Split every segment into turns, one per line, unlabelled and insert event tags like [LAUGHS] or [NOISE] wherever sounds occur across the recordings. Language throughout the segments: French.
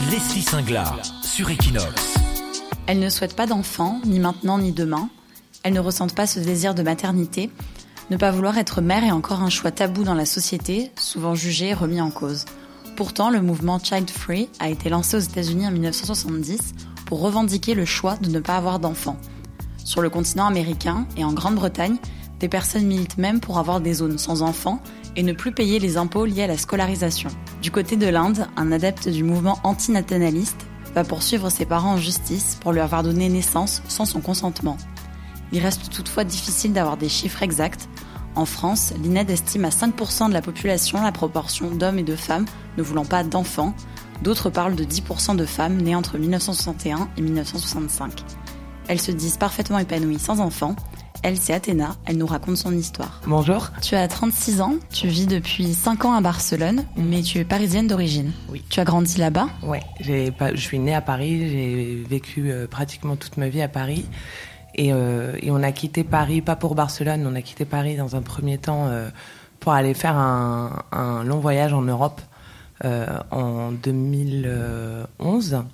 Leslie Singlar sur Equinox.
Elles ne souhaitent pas d'enfants, ni maintenant ni demain. Elles ne ressentent pas ce désir de maternité. Ne pas vouloir être mère est encore un choix tabou dans la société, souvent jugé et remis en cause. Pourtant, le mouvement Child Free a été lancé aux États-Unis en 1970 pour revendiquer le choix de ne pas avoir d'enfants. Sur le continent américain et en Grande-Bretagne, des personnes militent même pour avoir des zones sans enfants et ne plus payer les impôts liés à la scolarisation. Du côté de l'Inde, un adepte du mouvement antinataliste va poursuivre ses parents en justice pour lui avoir donné naissance sans son consentement. Il reste toutefois difficile d'avoir des chiffres exacts. En France, l'INED estime à 5% de la population la proportion d'hommes et de femmes ne voulant pas d'enfants. D'autres parlent de 10% de femmes nées entre 1961 et 1965. Elles se disent parfaitement épanouies sans enfants elle, c'est Athéna. Elle nous raconte son histoire.
Bonjour.
Tu as 36 ans. Tu vis depuis 5 ans à Barcelone, mais tu es parisienne d'origine.
Oui.
Tu as grandi là-bas
Ouais. Je suis née à Paris. J'ai vécu euh, pratiquement toute ma vie à Paris. Euh, et, on a quitté Paris, pas pour Barcelone, on a quitté Paris dans un premier temps euh, pour aller faire un, un, long voyage en Europe en 2011.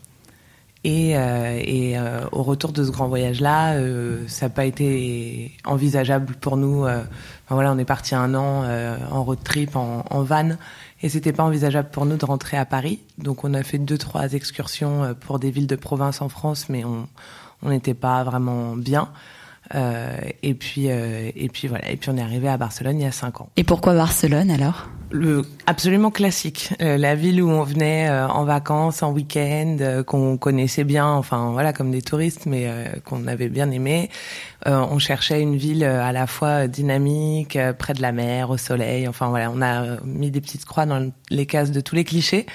Et, euh, et euh, au retour de ce grand voyage-là, euh, ça n'a pas été envisageable pour nous. Enfin, voilà, on est parti un an en road trip, en, en van, et c'était pas envisageable pour nous de rentrer à Paris. Donc on a fait deux, trois excursions pour des villes de province en France, mais on n'était pas vraiment bien. Euh, et puis euh, et puis voilà et puis on est arrivé à Barcelone il y a cinq ans.
Et pourquoi Barcelone alors?
Le absolument classique, euh, la ville où on venait en vacances, en week-end, qu'on connaissait bien, enfin voilà comme des touristes, mais qu'on avait bien aimé. on cherchait une ville à la fois dynamique, près de la mer, au soleil. Enfin voilà, on a mis des petites croix dans les cases de tous les clichés.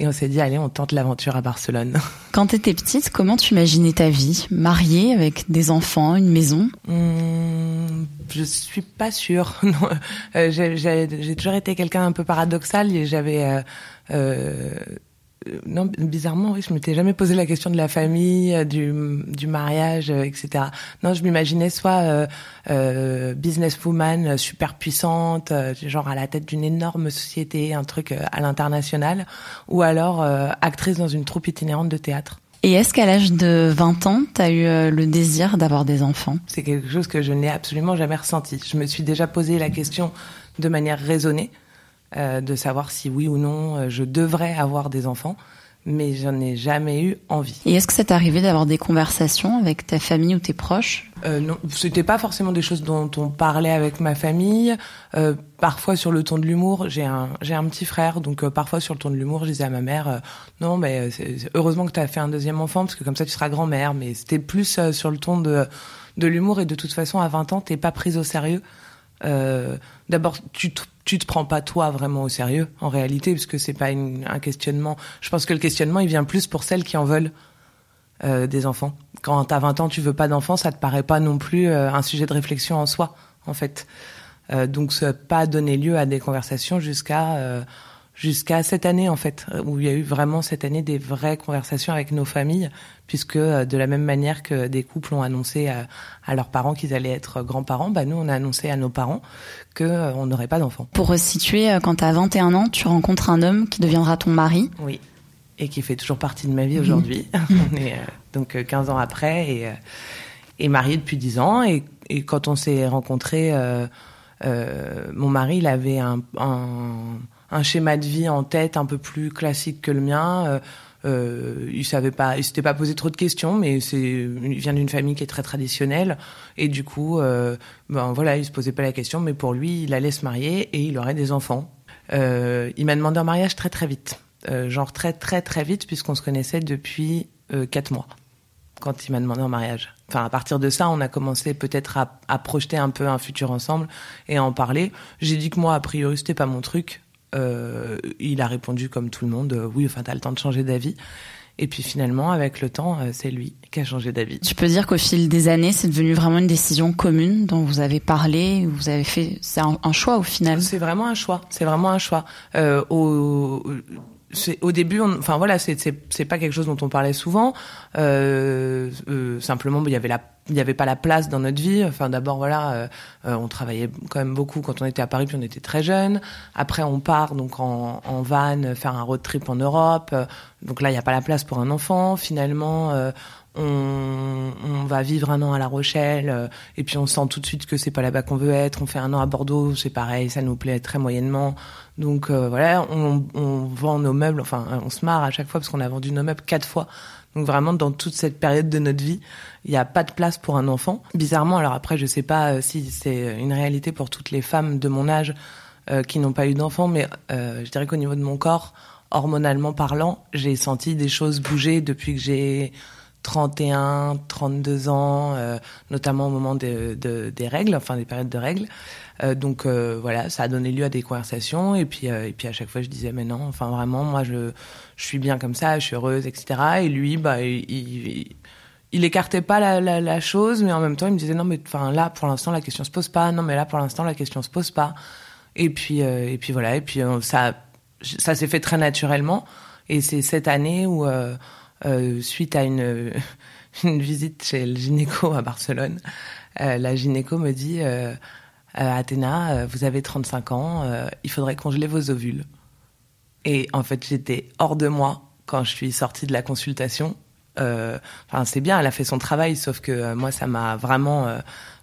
Et on s'est dit, allez, on tente l'aventure à Barcelone. [LAUGHS]
Quand tu étais petite, comment tu imaginais ta vie Mariée, avec des enfants, une maison
mmh, Je suis pas sûre. [LAUGHS] Euh, j'ai toujours été quelqu'un un peu paradoxal et j'avais... Euh, euh, euh, non, bizarrement, oui, je m'étais jamais posé la question de la famille, euh, du, du mariage, euh, etc. Non, je m'imaginais soit euh, businesswoman super puissante, genre à la tête d'une énorme société, un truc à l'international, ou alors actrice dans une troupe itinérante de théâtre.
Et est-ce qu'à l'âge de 20 ans, tu as eu le désir d'avoir des enfants?
C'est quelque chose que je n'ai absolument jamais ressenti. Je me suis déjà posé la question de manière raisonnée. Euh, de savoir si oui ou non euh, je devrais avoir des enfants, mais j'en ai jamais eu envie.
Et est-ce que ça t'est arrivé d'avoir des conversations avec ta famille ou tes proches?
Euh, Non, c'était pas forcément des choses dont on parlait avec ma famille. Euh, parfois sur le ton de l'humour, j'ai un j'ai un petit frère, donc euh, parfois sur le ton de l'humour, je disais à ma mère non, mais heureusement que tu as fait un deuxième enfant parce que comme ça tu seras grand-mère. Mais c'était plus sur le ton de de l'humour et de toute façon à 20 ans t'es pas prise au sérieux. D'abord, tu te te prends pas toi vraiment au sérieux en réalité parce que c'est pas un questionnement. Je pense que le questionnement il vient plus pour celles qui en veulent euh, des enfants. Quand t'as 20 ans, tu veux pas d'enfants, ça te paraît pas non plus euh, un sujet de réflexion en soi en fait. Euh, donc ça pas donné lieu à des conversations jusqu'à euh, jusqu'à cette année en fait, où il y a eu vraiment cette année des vraies conversations avec nos familles, puisque euh, de la même manière que des couples ont annoncé à, à leurs parents qu'ils allaient être grands-parents, bah nous on a annoncé à nos parents que euh, on n'aurait pas d'enfants.
Pour resituer, euh, quand tu as 21 ans, tu rencontres un homme qui deviendra ton mari.
Oui. Et qui fait toujours partie de ma vie aujourd'hui. [LAUGHS] on est donc 15 ans après et, et marié depuis 10 ans. Et, et quand on s'est rencontrés, euh, mon mari, il avait un, un un schéma de vie en tête un peu plus classique que le mien. Euh, euh, il savait pas, il s'était pas posé trop de questions, mais c'est, il vient d'une famille qui est très traditionnelle et du coup, euh, ben voilà, il se posait pas la question, mais pour lui, il allait se marier et il aurait des enfants. Euh, il m'a demandé un mariage très très vite, genre très très très vite puisqu'on se connaissait depuis quatre mois quand il m'a demandé un mariage. Enfin, à partir de ça, on a commencé peut-être à, à, projeter un peu un futur ensemble et à en parler. J'ai dit que moi, a priori, c'était pas mon truc. Euh, il a répondu comme tout le monde, euh, oui, enfin, t'as le temps de changer d'avis. Et puis finalement, avec le temps, euh, c'est lui qui a changé d'avis.
Tu peux dire qu'au fil des années, c'est devenu vraiment une décision commune dont vous avez parlé, vous avez fait, c'est un, un, choix au final.
C'est vraiment un choix. C'est vraiment un choix. Euh, au, au début, on, enfin voilà, c'est c'est pas quelque chose dont on parlait souvent. Euh, euh, simplement, il y avait la il n'y avait pas la place dans notre vie. Enfin, d'abord, voilà, euh, euh, on travaillait quand même beaucoup quand on était à Paris, puis on était très jeunes. Après, on part donc en, en van faire un road trip en Europe. Donc là, il n'y a pas la place pour un enfant. Finalement, euh, on, on, va vivre un an à La Rochelle, et puis on sent tout de suite que c'est pas là-bas qu'on veut être. On fait un an à Bordeaux, c'est pareil, ça nous plaît très moyennement. Donc voilà, on, on vend nos meubles. Enfin, on se marre à chaque fois parce qu'on a vendu nos meubles quatre fois donc vraiment, dans toute cette période de notre vie, il n'y a pas de place pour un enfant. Bizarrement, alors après, je sais pas euh, si c'est une réalité pour toutes les femmes de mon âge euh, qui n'ont pas eu d'enfant, mais euh, je dirais qu'au niveau de mon corps, hormonalement parlant, j'ai senti des choses bouger depuis que j'ai 31, 32 ans, euh, notamment au moment de, de, des règles, enfin des périodes de règles. Euh, donc euh, voilà, ça a donné lieu à des conversations et puis et puis à chaque fois je disais mais non, enfin vraiment moi je je suis bien comme ça, je suis heureuse, etc. Et lui bah il, il, il écartait pas la, la, la, chose, mais en même temps il me disait non mais enfin là pour l'instant la question se pose pas, non mais là pour l'instant la question se pose pas. Et puis et puis voilà et puis ça ça s'est fait très naturellement et c'est cette année où euh, suite à [LAUGHS] une, visite chez le gynéco à Barcelone, euh, la gynéco me dit euh, Athéna, vous avez 35 ans, il faudrait congeler vos ovules. Et en fait, j'étais hors de moi quand je suis sortie de la consultation. Enfin, c'est bien, elle a fait son travail, sauf que moi, ça m'a vraiment,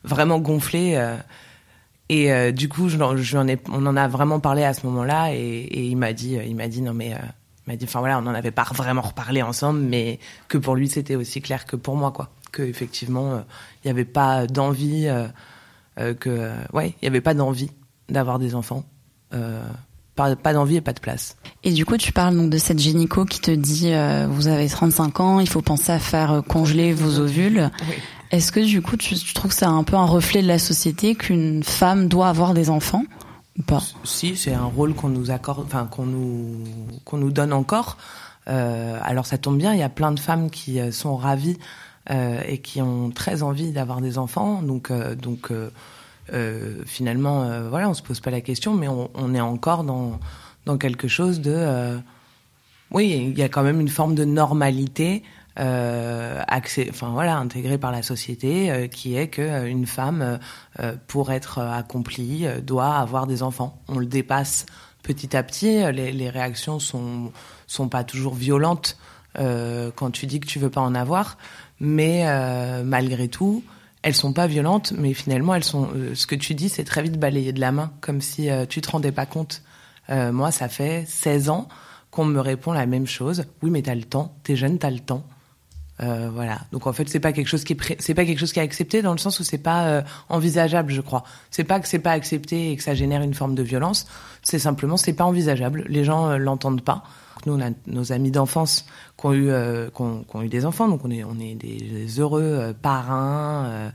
vraiment gonflé. et du coup, on en a vraiment parlé à ce moment-là, et, et il m'a dit, il m'a dit non mais m'a dit, enfin voilà, on n'en avait pas vraiment reparlé ensemble, mais que pour lui c'était aussi clair que pour moi, quoi. Que effectivement, euh, il n'y avait pas d'envie, euh, euh, que ouais, il n'y avait pas d'envie d'avoir des enfants. pas, pas d'envie et pas de place.
Et du coup, tu parles donc de cette gynéco qui te dit vous avez 35 ans, il faut penser à faire congeler vos ovules. Oui. Est-ce que du coup, tu, tu trouves que c'est un peu un reflet de la société qu'une femme doit avoir des enfants? Pas
Si, c'est un rôle qu'on nous accorde, enfin qu'on nous qu'on nous donne encore. Euh, alors ça tombe bien, il y a plein de femmes qui euh, sont ravies euh, et qui ont très envie d'avoir des enfants. Donc euh, donc euh, finalement, voilà, on se pose pas la question, mais on, on est encore dans dans quelque chose de oui, il y a quand même une forme de normalité euh, accès, enfin voilà, intégré par la société, euh, qui est que euh, une femme, euh, pour être accomplie, doit avoir des enfants. On le dépasse petit à petit. Les, les réactions sont sont pas toujours violentes quand tu dis que tu veux pas en avoir, mais malgré tout, elles sont pas violentes, mais finalement elles sont. ce que tu dis, c'est très vite balayé de la main, comme si tu te rendais pas compte. moi, ça fait 16 ans qu'on me répond la même chose. Oui, mais t'as le temps, t'es jeune, t'as le temps. Euh, voilà. Donc en fait, c'est pas quelque chose qui est c'est pas quelque chose qui est accepté dans le sens où c'est pas euh, envisageable, je crois. C'est pas que c'est pas accepté et que ça génère une forme de violence. C'est simplement c'est pas envisageable. Les gens euh, l'entendent pas. Nous, on a nos amis d'enfance qui ont eu euh, qui qui ont, eu des enfants, donc on est on est des heureux euh, parrains.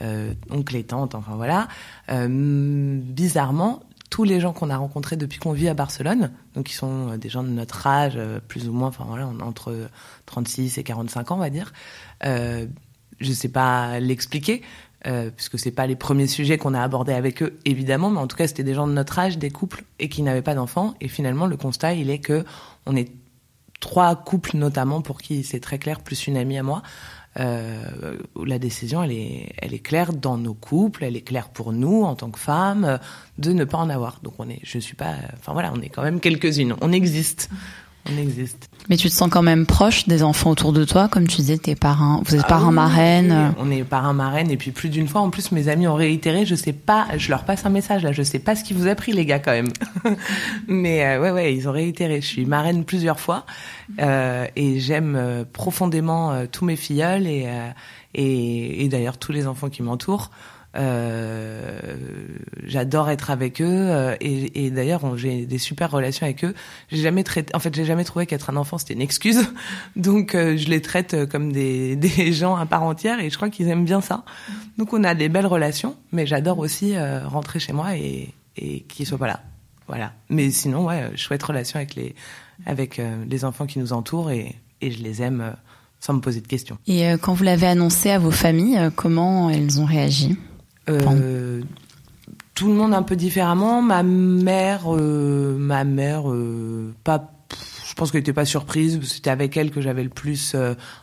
Euh, oncles et tantes, enfin voilà. bizarrement, tous les gens qu'on a rencontrés depuis qu'on vit à Barcelone, donc qui sont euh, des gens de notre âge, euh, plus ou moins, enfin voilà, entre 36 et 45 ans, on va dire. Euh, je sais pas l'expliquer, euh, puisque c'est pas les premiers sujets qu'on a abordés avec eux, évidemment, mais en tout cas, c'était des gens de notre âge, des couples, et qui n'avaient pas d'enfants. Et finalement, le constat, il est que on est trois couples, notamment, pour qui c'est très clair, plus une amie à moi, euh, la décision, elle est, elle est claire dans nos couples, elle est claire pour nous en tant que femmes de ne pas en avoir. Donc on est, je suis pas, enfin voilà, on est quand même quelques-unes, on existe. On existe.
Mais tu te sens quand même proche des enfants autour de toi, comme tu disais, tes parents, vous êtes ah parents oui, marraines.
on est parents marraines et puis plus d'une fois, en plus, mes amis ont réitéré. Je sais pas, je leur passe un message là. Je sais pas ce qui vous a pris, les gars, quand même. [LAUGHS] Mais euh, ouais, ouais, ils ont réitéré. Je suis marraine plusieurs fois euh, et j'aime euh, profondément euh, tous mes filleuls et euh, et, et d'ailleurs tous les enfants qui m'entourent. Euh, j'adore être avec eux euh, et, d'ailleurs j'ai des super relations avec eux. J'ai jamais en fait, j'ai jamais trouvé qu'être un enfant c'était une excuse, [LAUGHS] donc euh, je les traite comme [LAUGHS] des, gens à part entière et je crois qu'ils aiment bien ça. Donc on a des belles relations, mais j'adore aussi rentrer chez moi et, et qu'ils soient pas là. Voilà. Mais sinon, ouais, chouette relation avec les avec les enfants qui nous entourent et je les aime sans me poser de questions.
Et quand vous l'avez annoncé à vos familles, comment elles ont réagi?
Euh, tout le monde un peu différemment. Ma mère, euh, ma mère, euh, pas. Je pense qu'elle n'était pas surprise. C'était avec elle que j'avais le plus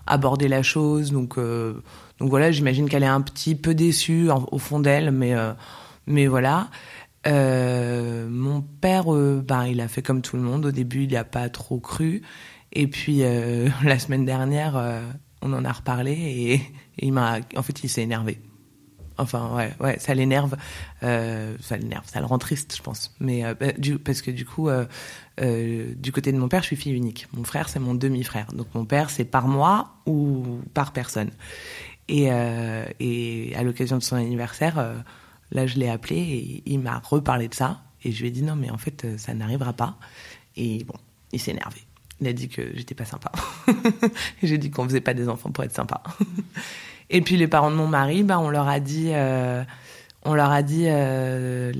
abordé la chose, donc donc voilà, j'imagine qu'elle est un petit peu déçue au fond d'elle, mais mais voilà. mon père, ben, il a fait comme tout le monde. Au début, il n'a pas trop cru. Et puis [LAUGHS] la semaine dernière, on en a reparlé et, il m'a, en fait, il s'est énervé. Enfin, ouais, ouais, ça l'énerve, euh, ça l'énerve, ça le rend triste, je pense. Mais euh, bah, du, parce que du coup, euh, du côté de mon père, je suis fille unique. Mon frère, c'est mon demi-frère. Donc mon père, c'est par moi ou par personne. Et, et à l'occasion de son anniversaire, là, je l'ai appelé et il m'a reparlé de ça. Et je lui ai dit non, mais en fait, ça n'arrivera pas. Et bon, il s'est énervé. Il a dit que j'étais pas sympa. [LAUGHS] J'ai dit qu'on faisait pas des enfants pour être sympa. [LAUGHS] Et puis les parents de mon mari, bah, on leur a dit, euh, on leur a dit euh,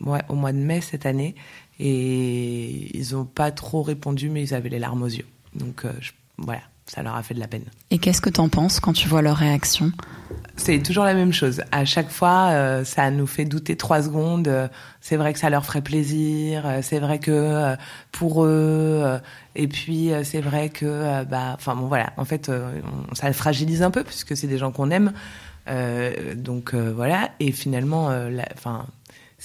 ouais, au mois de mai cette année, et ils ont pas trop répondu, mais ils avaient les larmes aux yeux. Donc euh, je, voilà, ça leur a fait de la peine.
Et qu'est-ce que t'en penses quand tu vois leur réaction?
C'est toujours la même chose. À chaque fois, euh, ça nous fait douter trois secondes. c'est vrai que ça leur ferait plaisir. c'est vrai que pour eux. et puis c'est vrai que, bah, enfin bon, voilà. En fait, ça fragilise un peu puisque c'est des gens qu'on aime. donc voilà. Et finalement, enfin,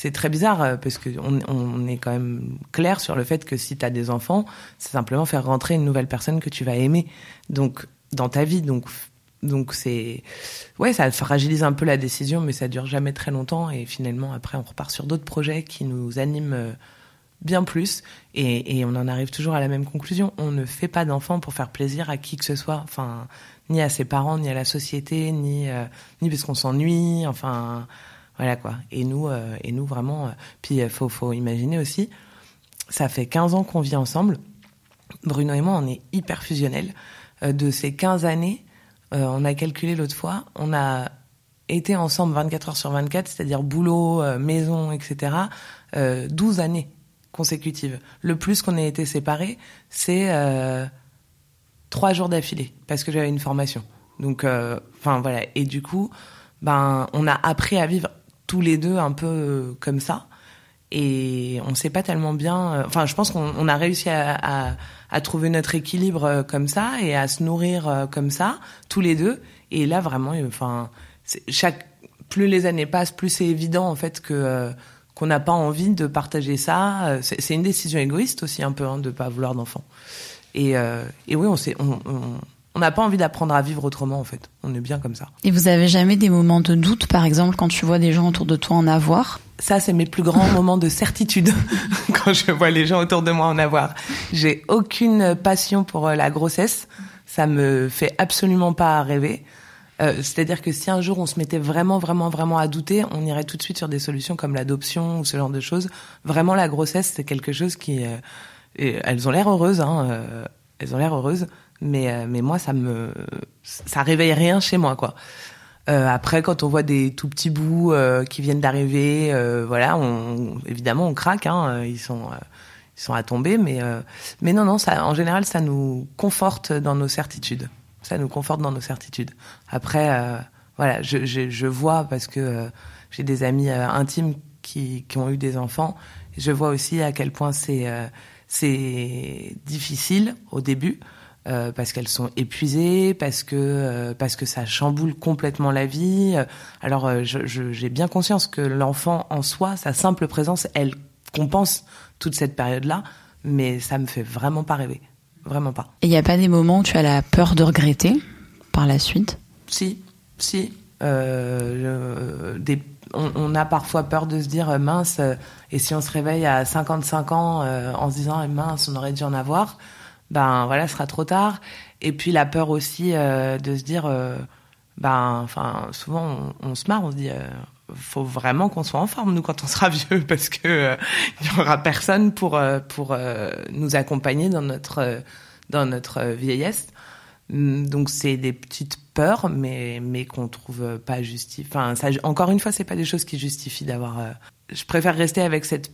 c'est très bizarre parce que on, est quand même clair sur le fait que si tu as des enfants, c'est simplement faire rentrer une nouvelle personne que tu vas aimer. Donc dans ta vie. Donc donc c'est ouais, ça fragilise un peu la décision, mais ça dure jamais très longtemps et finalement après on repart sur d'autres projets qui nous animent euh, bien plus et, et, on en arrive toujours à la même conclusion. On ne fait pas d'enfants pour faire plaisir à qui que ce soit, enfin ni à ses parents, ni à la société, ni euh, ni parce qu'on s'ennuie, enfin voilà quoi. Et nous euh, et nous vraiment. puis faut faut imaginer aussi, ça fait 15 ans qu'on vit ensemble. Bruno et moi, on est hyper fusionnels. de ces 15 années, euh, on a calculé l'autre fois, on a été ensemble 24 heures sur 24, c'est-à-dire boulot, euh, maison, etc., euh, 12 années consécutives. Le plus qu'on ait été séparés, c'est euh, trois jours d'affilée, parce que j'avais une formation. Donc, enfin voilà. Et du coup, ben, on a appris à vivre tous les deux un peu comme ça et on sait pas tellement bien. Euh, enfin, je pense qu'on a réussi à, trouver notre équilibre euh, comme ça et à se nourrir euh, comme ça tous les deux. Et là, vraiment, enfin, chaque plus les années passent, plus c'est évident en fait que qu'on n'a pas envie de partager ça. C'est une décision égoïste aussi un peu hein, de pas vouloir d'enfants. Et, et oui, on sait, on, on n'a pas envie d'apprendre à vivre autrement en fait. On est bien comme ça.
Et vous avez jamais des moments de doute, par exemple, quand tu vois des gens autour de toi en avoir?
Ça, c'est mes plus grands moments de certitude [LAUGHS] quand je vois les gens autour de moi en avoir. J'ai aucune passion pour euh, la grossesse. Ça me fait absolument pas rêver. Euh, C'est-à-dire que si un jour on se mettait vraiment, vraiment, vraiment à douter, on irait tout de suite sur des solutions comme l'adoption ou ce genre de choses. Vraiment, la grossesse, c'est quelque chose qui... Euh, elles ont l'air heureuses, hein, euh, elles ont l'air heureuses mais euh, mais moi ça me ça réveille rien chez moi quoi. Euh, après, quand on voit des tout petits bouts euh, qui viennent d'arriver, euh, voilà, on, évidemment on craque. Hein, ils sont ils sont à tomber, mais mais non non, ça en général ça nous conforte dans nos certitudes. Ça nous conforte dans nos certitudes. Après, voilà, je, je, je vois parce que j'ai des amis intimes qui qui ont eu des enfants. Je vois aussi à quel point c'est c'est difficile au début. Euh, parce qu'elles sont épuisées, parce que euh, parce que ça chamboule complètement la vie. Alors euh, j'ai bien conscience que l'enfant en soi, sa simple présence, elle compense toute cette période-là, mais ça me fait vraiment pas rêver, vraiment pas.
Et il n'y a pas des moments où tu as la peur de regretter par la suite?
Si, si. Des, on, on, a parfois peur de se dire mince, et si on se réveille à 55 ans en se disant mince, on aurait dû en avoir ben voilà, ce sera trop tard. Et puis la peur aussi euh, de se dire, euh, ben, enfin, souvent on, se marre, on se dit, euh, faut vraiment qu'on soit en forme nous quand on sera [LAUGHS] vieux, parce que euh, il y aura personne pour pour nous accompagner dans notre dans notre vieillesse. Hum, donc c'est des petites peurs, mais mais qu'on trouve pas justifiées. Enfin, encore une fois, c'est pas des choses qui justifient d'avoir. je préfère rester avec cette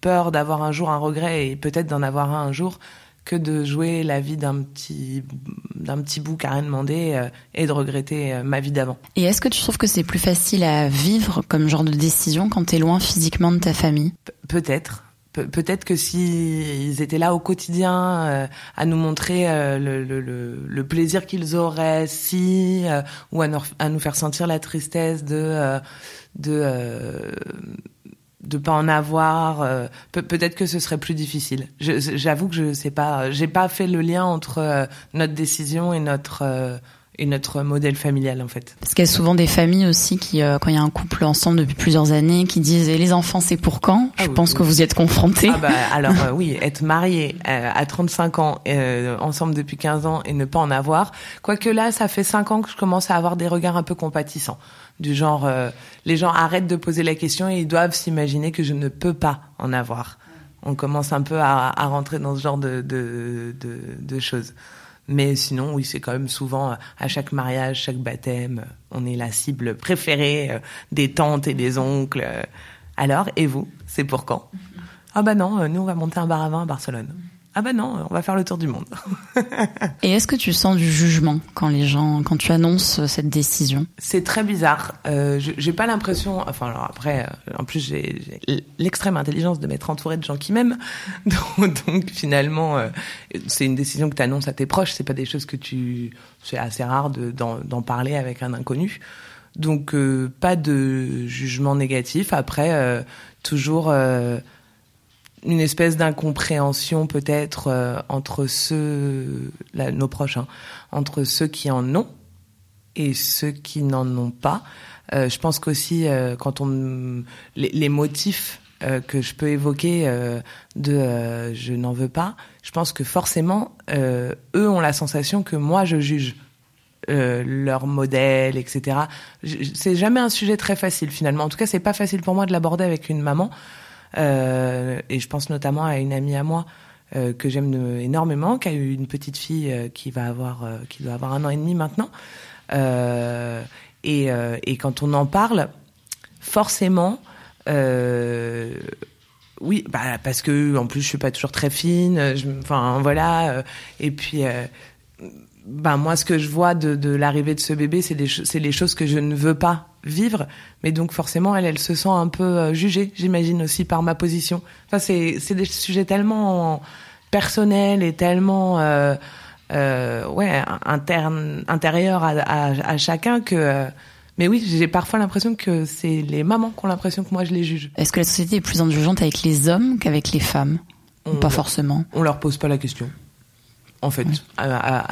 peur d'avoir un jour un regret et peut-être d'en avoir un un jour que de jouer la vie d'un petit d'un petit bout rien demandé euh, et de regretter euh, ma vie d'avant.
Et est-ce que tu trouves que c'est plus facile à vivre comme genre de décision quand t'es loin physiquement de ta famille?
Peut-être, peut-être que si ils étaient là au quotidien euh, à nous montrer euh, le, le, le, plaisir qu'ils auraient si euh, ou à nous, à nous, faire sentir la tristesse de de de pas en avoir peut-être que ce serait plus difficile. J'avoue que je sais pas j'ai pas fait le lien entre notre décision et notre et notre modèle familial en fait.
Parce qu'il y a souvent des familles aussi qui, euh, quand il y a un couple ensemble depuis plusieurs années, qui disent les enfants c'est pour quand? Je ah pense que vous y êtes confrontés.
Ah bah, [LAUGHS] alors euh, oui, être marié euh, à 35 ans, ensemble depuis 15 ans et ne pas en avoir. Quoique là, ça fait 5 ans que je commence à avoir des regards un peu compatissants. Du genre, les gens arrêtent de poser la question et ils doivent s'imaginer que je ne peux pas en avoir. On commence un peu à, à rentrer dans ce genre de, de, de, de choses. Mais sinon, oui, c'est quand même souvent euh, à chaque mariage, chaque baptême, on est la cible préférée euh, des tantes et des oncles. Alors, et vous, c'est pour quand? Ah bah non, euh, nous on va monter un bar à vin à Barcelone ah bah non, on va faire le tour du monde. [LAUGHS]
Et est-ce que tu sens du jugement quand les gens, quand tu annonces cette décision?
C'est très bizarre. Euh, j'ai pas l'impression. Enfin, alors après, euh, en plus j'ai l'extrême intelligence de m'être entourée de gens qui m'aiment. [LAUGHS] Donc, donc, finalement, euh, c'est une décision que tu annonces à tes proches. C'est pas des choses que tu. C'est assez rare d'en parler avec un inconnu. Donc euh, pas de jugement négatif. Après, toujours une espèce d'incompréhension peut-être euh, entre ceux, nos proches, hein, entre ceux qui en ont et ceux qui n'en ont pas. Euh, je pense qu'aussi euh, quand on les, motifs que je peux évoquer de je n'en veux pas, je pense que forcément eux ont la sensation que moi je juge. leur modèle, etc. C'est jamais un sujet très facile finalement. En tout cas, c'est pas facile pour moi de l'aborder avec une maman et je pense notamment à une amie à moi euh, que j'aime énormément, qui a eu une petite fille euh, qui va avoir, euh, qui doit avoir un an et demi maintenant. Euh, et, quand on en parle, forcément, oui, bah, parce que en plus je suis pas toujours très fine. Enfin voilà. et puis ben moi, ce que je vois de, de l'arrivée de ce bébé, c'est c'est les choses que je ne veux pas vivre. Mais donc forcément, elle, elle se sent un peu euh, jugée, j'imagine aussi par ma position. Enfin, c'est, c'est des sujets tellement personnels et tellement euh, euh, ouais interne, intérieurs à, à, à chacun que. Mais oui, j'ai parfois l'impression que c'est les mamans qui ont l'impression que moi je les juge.
Est-ce que la société est plus indulgente avec les hommes qu'avec les femmes? Ou pas forcément?
On leur pose pas la question en fait.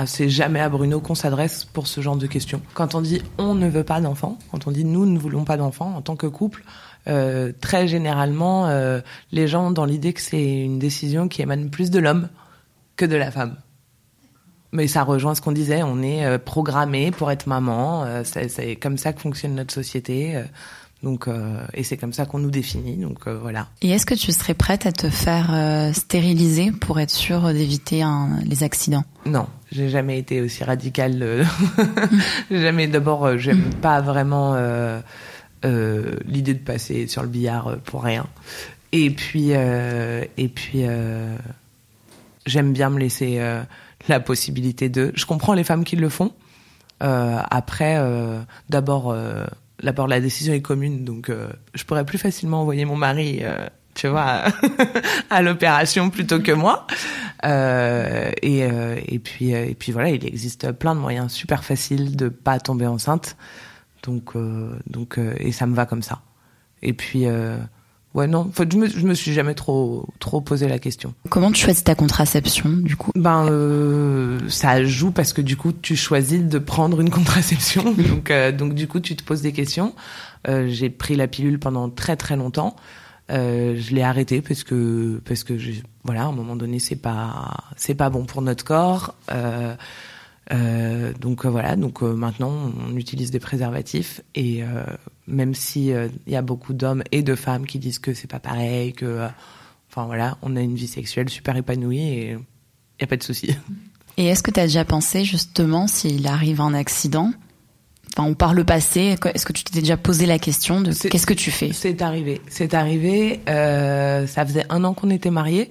C'est jamais à Bruno qu'on s'adresse pour ce genre de questions. Quand on dit on ne veut pas d'enfants, quand on dit nous ne voulons pas d'enfants en tant que couple, euh, très généralement, euh, les gens ont dans l'idée que c'est une décision qui émane plus de l'homme que de la femme. Mais ça rejoint ce qu'on disait, on est euh, programmé pour être maman, euh, c'est comme ça que fonctionne notre société. Euh, donc, et c'est comme ça qu'on nous définit. Donc euh, voilà.
Et est-ce que tu serais prête à te faire euh, stériliser pour être sûre d'éviter les accidents?
Non, j'ai jamais été aussi radicale. [LAUGHS] Jamais. D'abord, j'aime pas vraiment l'idée de passer sur le billard pour rien. Et puis, et puis, j'aime bien me laisser la possibilité de. Je comprends les femmes qui le font. après, d'abord d'abord la décision est commune, donc euh, je pourrais plus facilement envoyer mon mari, euh, tu vois, à [LAUGHS] l'opération plutôt que moi. Euh, et, euh, et puis et puis voilà, il existe plein de moyens super faciles de pas tomber enceinte, donc donc et ça me va comme ça. Et puis Ouais, non, enfin, je, me, je me suis jamais trop trop posé la question.
Comment tu choisis ta contraception, du coup?
Ben, euh, ça joue parce que du coup, tu choisis de prendre une contraception. [LAUGHS] donc, euh, donc du coup, tu te poses des questions. Euh, j'ai pris la pilule pendant très très longtemps. Euh, je l'ai arrêté parce que parce que je, voilà, à un moment donné, c'est pas c'est pas bon pour notre corps. Euh, donc euh, voilà, donc euh, maintenant on utilise des préservatifs et euh, même si il y a beaucoup d'hommes et de femmes qui disent que c'est pas pareil, que enfin voilà, on a une vie sexuelle super épanouie et il y a pas de souci. [LAUGHS]
Et est-ce que tu as déjà pensé justement s'il arrive un accident? Enfin, on parle le passé. Est-ce que tu t'es déjà posé la question de qu'est-ce que tu fais?
C'est arrivé. C'est arrivé. Euh, ça faisait un an qu'on était mariés.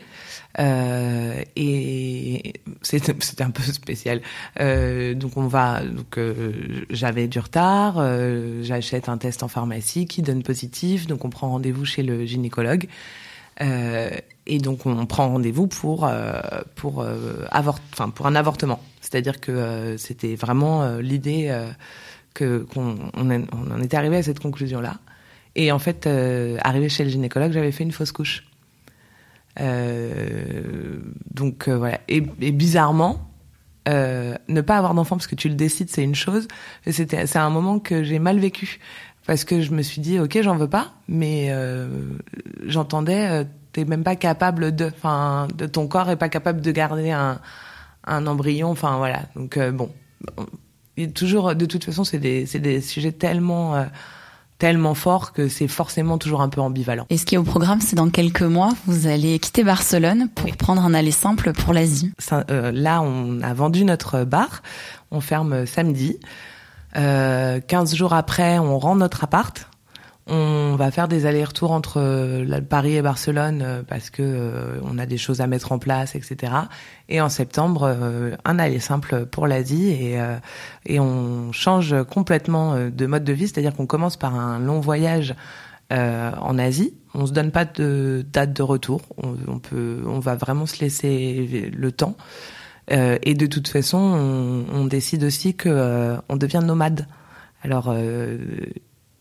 Euh, et c'était un peu spécial. Euh, donc on va, donc euh, j'avais du retard, euh, j'achète un test en pharmacie qui donne positif, donc on prend rendez-vous chez le gynécologue. et donc on prend rendez-vous pour pour avort, enfin pour un avortement. C'est-à-dire que c'était vraiment l'idée que qu'on on, on, en était arrivé à cette conclusion là. Et en fait, arrivé chez le gynécologue, j'avais fait une fausse couche. Euh, donc euh, voilà. Et, et bizarrement, euh, ne pas avoir d'enfant parce que tu le décides, c'est une chose. C'était, c'est un moment que j'ai mal vécu parce que je me suis dit, ok, j'en veux pas, mais euh, j'entendais, euh, t'es même pas capable de, enfin, de ton corps est pas capable de garder un, un embryon, enfin voilà. Donc euh, bon, toujours, de toute façon, c'est des, c'est des sujets tellement tellement fort que c'est forcément toujours un peu ambivalent.
Et ce qui est au programme, c'est dans quelques mois, vous allez quitter Barcelone pour prendre un aller simple pour l'Asie.
Euh, là, on a vendu notre bar, on ferme samedi. Euh, 15 jours après, on rend notre appart. On va faire des allers-retours entre euh, Paris et Barcelone euh, parce que euh, on a des choses à mettre en place, etc. Et en septembre, un aller simple pour l'Asie et, on change complètement de mode de vie, c'est-à-dire qu'on commence par un long voyage en Asie. On se donne pas de date de retour. On, on peut, on va vraiment se laisser le temps. et de toute façon, on, on décide aussi que on devient nomade. Alors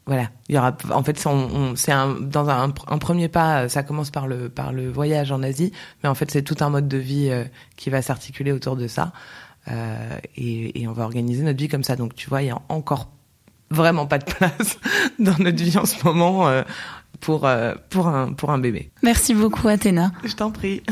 voilà, il y aura en fait c'est un, dans un, un, premier pas ça commence par le par le voyage en Asie, mais en fait c'est tout un mode de vie euh, qui va s'articuler autour de ça euh, et, et, on va organiser notre vie comme ça. Donc tu vois, il y a encore vraiment pas de place [LAUGHS] dans notre vie en ce moment euh, pour euh, pour un pour un bébé.
Merci beaucoup Athéna.
Je t'en prie.